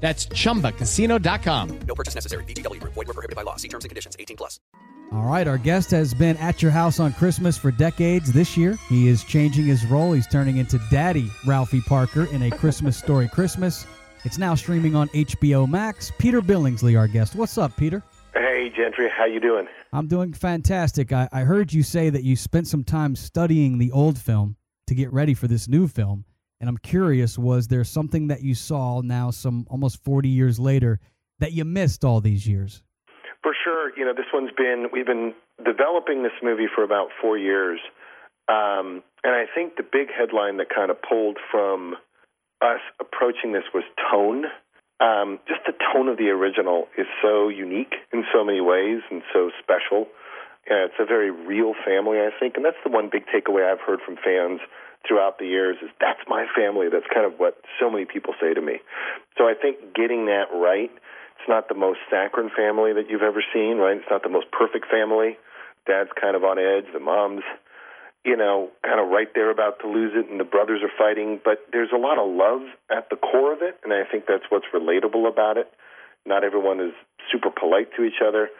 That's chumbacasino.com. No purchase necessary. VGW Group. Void were prohibited by law. See terms and conditions. 18 plus. All right, our guest has been at your house on Christmas for decades. This year, he is changing his role. He's turning into Daddy Ralphie Parker in A Christmas Story Christmas. It's now streaming on HBO Max. Peter Billingsley, our guest. What's up, Peter? Hey, Gentry, how you doing? I'm doing fantastic. I, I heard you say that you spent some time studying the old film to get ready for this new film. And I'm curious, was there something that you saw now, some almost 40 years later, that you missed all these years? For sure. You know, this one's been, we've been developing this movie for about four years. Um, and I think the big headline that kind of pulled from us approaching this was tone. Um, just the tone of the original is so unique in so many ways and so special. And it's a very real family, I think. And that's the one big takeaway I've heard from fans throughout the years is that's my family. That's kind of what so many people say to me. So I think getting that right, it's not the most saccharine family that you've ever seen, right? It's not the most perfect family. Dad's kind of on edge, the mom's, you know, kind of right there about to lose it, and the brothers are fighting. But there's a lot of love at the core of it, and I think that's what's relatable about it. Not everyone is super polite to each other.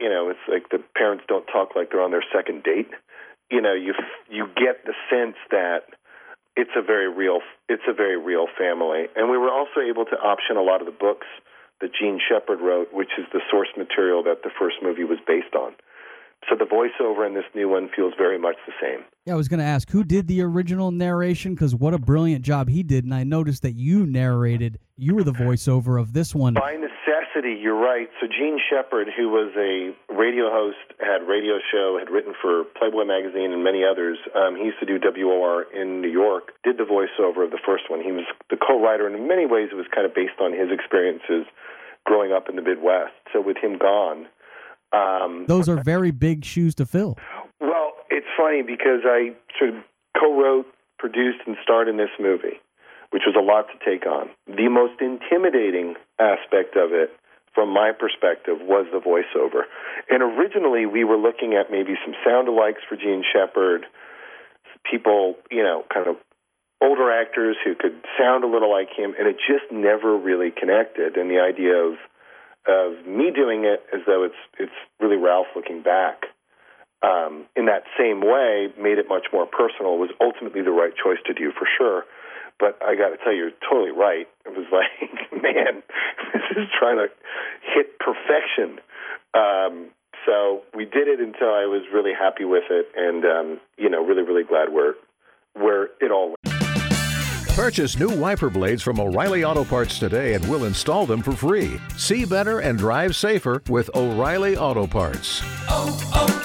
You know, it's like the parents don't talk like they're on their second date you know you you get the sense that it's a very real it's a very real family. And we were also able to option a lot of the books that Jean Shepherd wrote which is the source material that the first movie was based on. So the voiceover in this new one feels very much the same. Yeah I was going to ask who did the original narration? Cuz what a brilliant job he did and I noticed that you narrated you were the voiceover of this one. By you're right. So Jean Shepherd, who was a radio host had radio show had written for Playboy magazine and many others. Um, he used to do WOR in New York did the voiceover of the first one. He was the co-writer. And in many ways it was kind of based on his experiences growing up in the Midwest. So with him gone um, those are very big shoes to fill. Well it's funny because I sort of co-wrote produced and starred in this movie which was a lot to take on. The most intimidating aspect of it, from my perspective, was the voiceover. And originally, we were looking at maybe some sound alikes for Jean Shepherd, people, you know, kind of older actors who could sound a little like him, and it just never really connected. And the idea of of me doing it as though it's it's really Ralph looking back um, in that same way made it much more personal. Was ultimately the right choice to do for sure. But I got to tell you, you're totally right. It was like, man, this is trying to hit perfection. Um, so we did it until I was really happy with it, and um, you know, really, really glad where where it all went. Purchase new wiper blades from O'Reilly Auto Parts today, and we'll install them for free. See better and drive safer with O'Reilly Auto Parts. Oh, oh,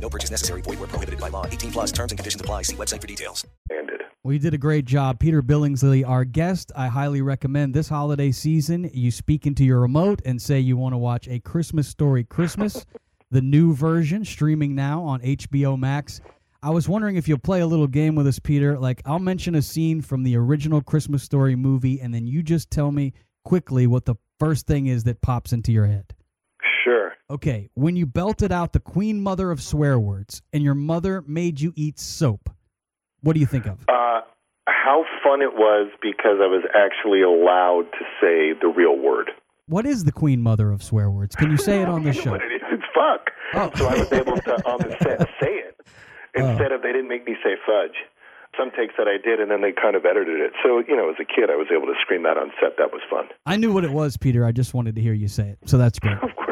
No purchase necessary. Void where prohibited by law. 18 plus terms and conditions apply. See website for details. Ended. Well, you did a great job. Peter Billingsley, our guest. I highly recommend this holiday season you speak into your remote and say you want to watch A Christmas Story Christmas, the new version streaming now on HBO Max. I was wondering if you'll play a little game with us, Peter. Like, I'll mention a scene from the original Christmas Story movie, and then you just tell me quickly what the first thing is that pops into your head. Okay, when you belted out the queen mother of swear words and your mother made you eat soap, what do you think of? Uh, how fun it was because I was actually allowed to say the real word. What is the queen mother of swear words? Can you say it on the show? what it is? It's fuck. Oh. So I was able to on the set say it instead of they didn't make me say fudge. Some takes that I did, and then they kind of edited it. So you know, as a kid, I was able to scream that on set. That was fun. I knew what it was, Peter. I just wanted to hear you say it. So that's great.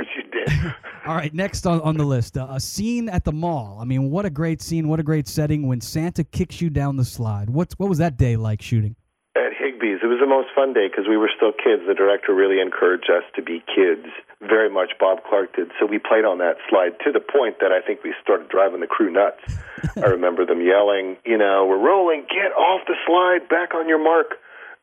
All right, next on, on the list, uh, a scene at the mall. I mean, what a great scene, what a great setting when Santa kicks you down the slide. What what was that day like shooting? At Higbee's, it was the most fun day because we were still kids. The director really encouraged us to be kids, very much Bob Clark did. So we played on that slide to the point that I think we started driving the crew nuts. I remember them yelling, you know, we're rolling, get off the slide, back on your mark.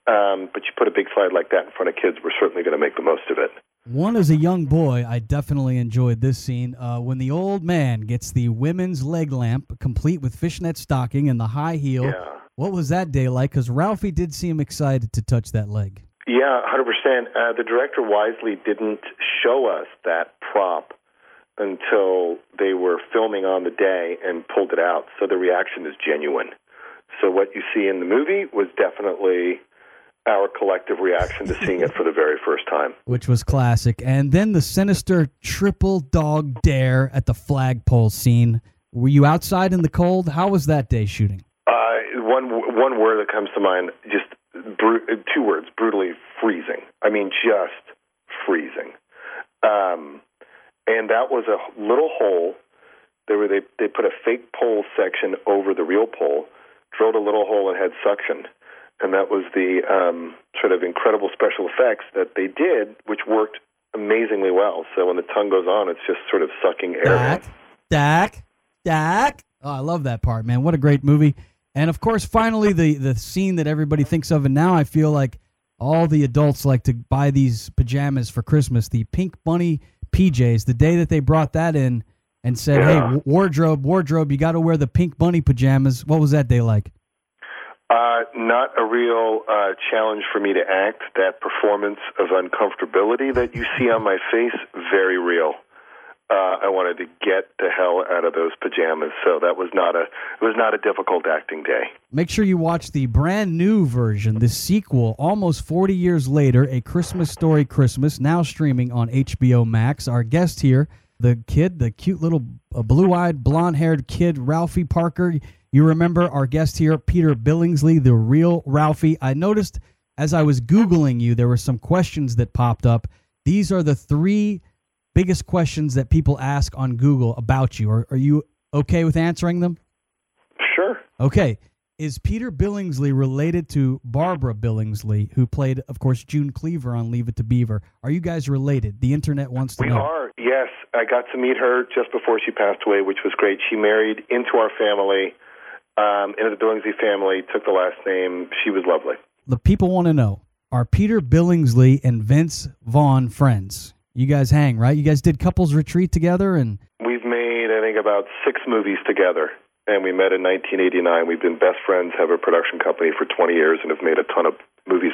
Um, but you put a big slide like that in front of kids, we're certainly going to make the most of it. One as a young boy, I definitely enjoyed this scene uh, when the old man gets the women's leg lamp, complete with fishnet stocking and the high heel. Yeah. What was that day like? Because Ralphie did seem excited to touch that leg. Yeah, 100%. Uh, the director wisely didn't show us that prop until they were filming on the day and pulled it out. So the reaction is genuine. So what you see in the movie was definitely our collective reaction to seeing it for the very first time. which was classic. And then the sinister triple dog dare at the flagpole scene. Were you outside in the cold? How was that day shooting? Uh, one one word that comes to mind, just bru- two words, brutally freezing. I mean, just freezing. Um, and that was a little hole. They were they they put a fake pole section over the real pole, drilled a little hole and had suction, and that was the um, sort of incredible special effects that they did, which worked amazingly well. So when the tongue goes on, it's just sort of sucking air. Dak, Dak, Dak. Oh, I love that part, man. What a great movie. And of course, finally, the, the scene that everybody thinks of. And now I feel like all the adults like to buy these pajamas for Christmas, the Pink Bunny PJs. The day that they brought that in and said, hey, Yeah. w- wardrobe, wardrobe, you got to wear the Pink Bunny pajamas. What was that day like? Uh, not a real uh, challenge for me to act. That performance of uncomfortability that you see on my face, very real. Uh, I wanted to get the hell out of those pajamas, so that was not a it was not a difficult acting day. Make sure you watch the brand new version, the sequel, almost 40 years later, A Christmas Story Christmas, now streaming on HBO Max. Our guest here, the kid, the cute little uh, blue eyed, blonde haired kid, Ralphie Parker. You remember our guest here, Peter Billingsley, the real Ralphie. I noticed as I was Googling you, there were some questions that popped up. These are the three biggest questions that people ask on Google about you. Are, are you okay with answering them? Sure. Okay. Is Peter Billingsley related to Barbara Billingsley, who played, of course, June Cleaver on Leave It to Beaver? Are you guys related? The internet wants to We know. are. Yes, I got to meet her just before she passed away, which was great. She married into our family, um, into the Billingsley family, took the last name. She was lovely. The people want to know Are Peter Billingsley and Vince Vaughn friends? You guys hang, right? You guys did couples retreat together, and We've made, I think, about six movies together, and we met in 1989. We've been best friends, have a production company for 20 years, and have made a ton of movies.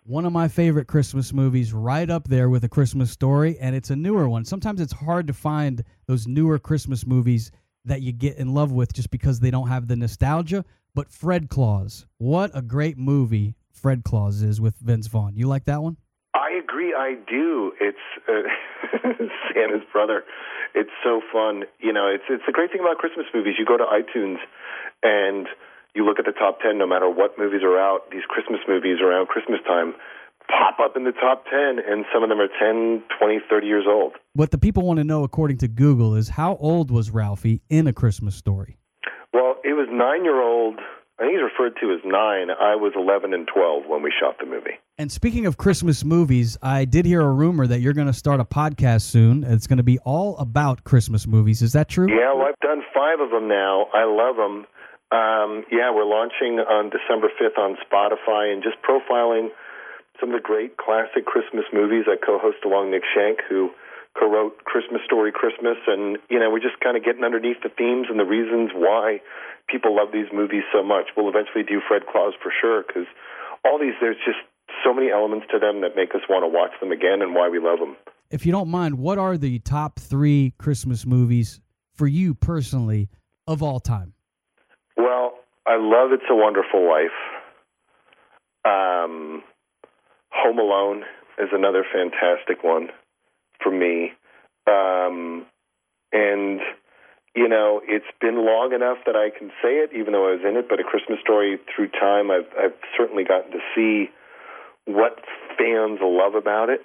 One of my favorite Christmas movies, right up there with A Christmas Story, and it's a newer one. Sometimes it's hard to find those newer Christmas movies that you get in love with just because they don't have the nostalgia. But Fred Claus, what a great movie Fred Claus is with Vince Vaughn. You like that one? I agree. I do. It's uh, Santa's brother. It's so fun. You know, it's it's the great thing about Christmas movies. You go to iTunes and you look at the top 10 no matter what movies are out these christmas movies around christmas time pop up in the top 10 and some of them are 10 20 30 years old What the people want to know, according to Google, is how old was Ralphie in A Christmas Story? well it was nine year old i think he's referred to as nine i was 11 and 12 when we shot the movie And speaking of Christmas movies, I did hear a rumor that you're going to start a podcast soon. It's going to be all about Christmas movies. Is that true? yeah well i've done five of them now i love them um, yeah we're launching on december 5th on spotify and just profiling some of the great classic christmas movies i co-host along nick schenk who co-wrote Christmas Story Christmas, and you know we're just kind of getting underneath the themes and the reasons why people love these movies so much. We'll eventually do Fred Claus for sure because all these there's just so many elements to them that make us want to watch them again and why we love them. If you don't mind, what are the top three Christmas movies for you personally of all time? I love It's a Wonderful Life. Um, Home Alone is another fantastic one for me. Um, and, you know, it's been long enough that I can say it, even though I was in it, but A Christmas Story through time, I've, I've certainly gotten to see what fans love about it.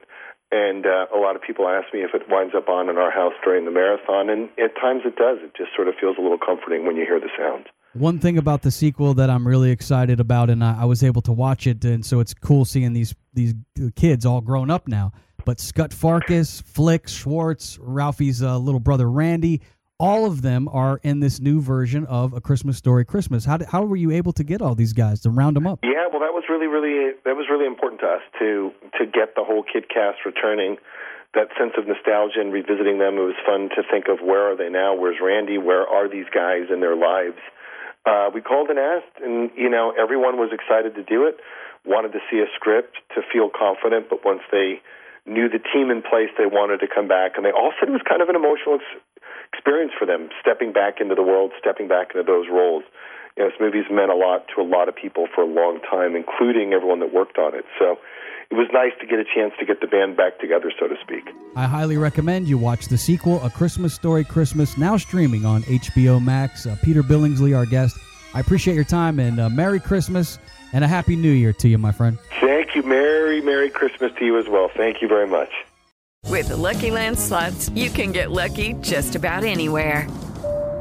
And uh, a lot of people ask me if it winds up on in our house during the marathon, and at times it does. It just sort of feels a little comforting when you hear the sounds. One thing about the sequel that I'm really excited about, and I, I was able to watch it, and so it's cool seeing these these kids all grown up now. But Scott Farkus, Flick, Schwartz, Ralphie's uh, little brother Randy, all of them are in this new version of A Christmas Story Christmas. How did, how were you able to get all these guys to round them up? Yeah, well, that was really, really that was really important to us to to get the whole kid cast returning. That sense of nostalgia and revisiting them. It was fun to think of where are they now? Where's Randy? Where are these guys in their lives? Uh, we called and asked, and you know everyone was excited to do it. Wanted to see a script to feel confident, but once they knew the team in place, they wanted to come back, and they all said it was kind of an emotional ex- experience for them, stepping back into the world, stepping back into those roles. You know, this movie's meant a lot to a lot of people for a long time, including everyone that worked on it. So it was nice to get a chance to get the band back together, so to speak. I highly recommend you watch the sequel, A Christmas Story Christmas, now streaming on HBO Max. Uh, Peter Billingsley, our guest. I appreciate your time and uh, Merry Christmas and a Happy New Year to you, my friend. Thank you. Merry, Merry Christmas to you as well. Thank you very much. With the Lucky Land slots, you can get lucky just about anywhere.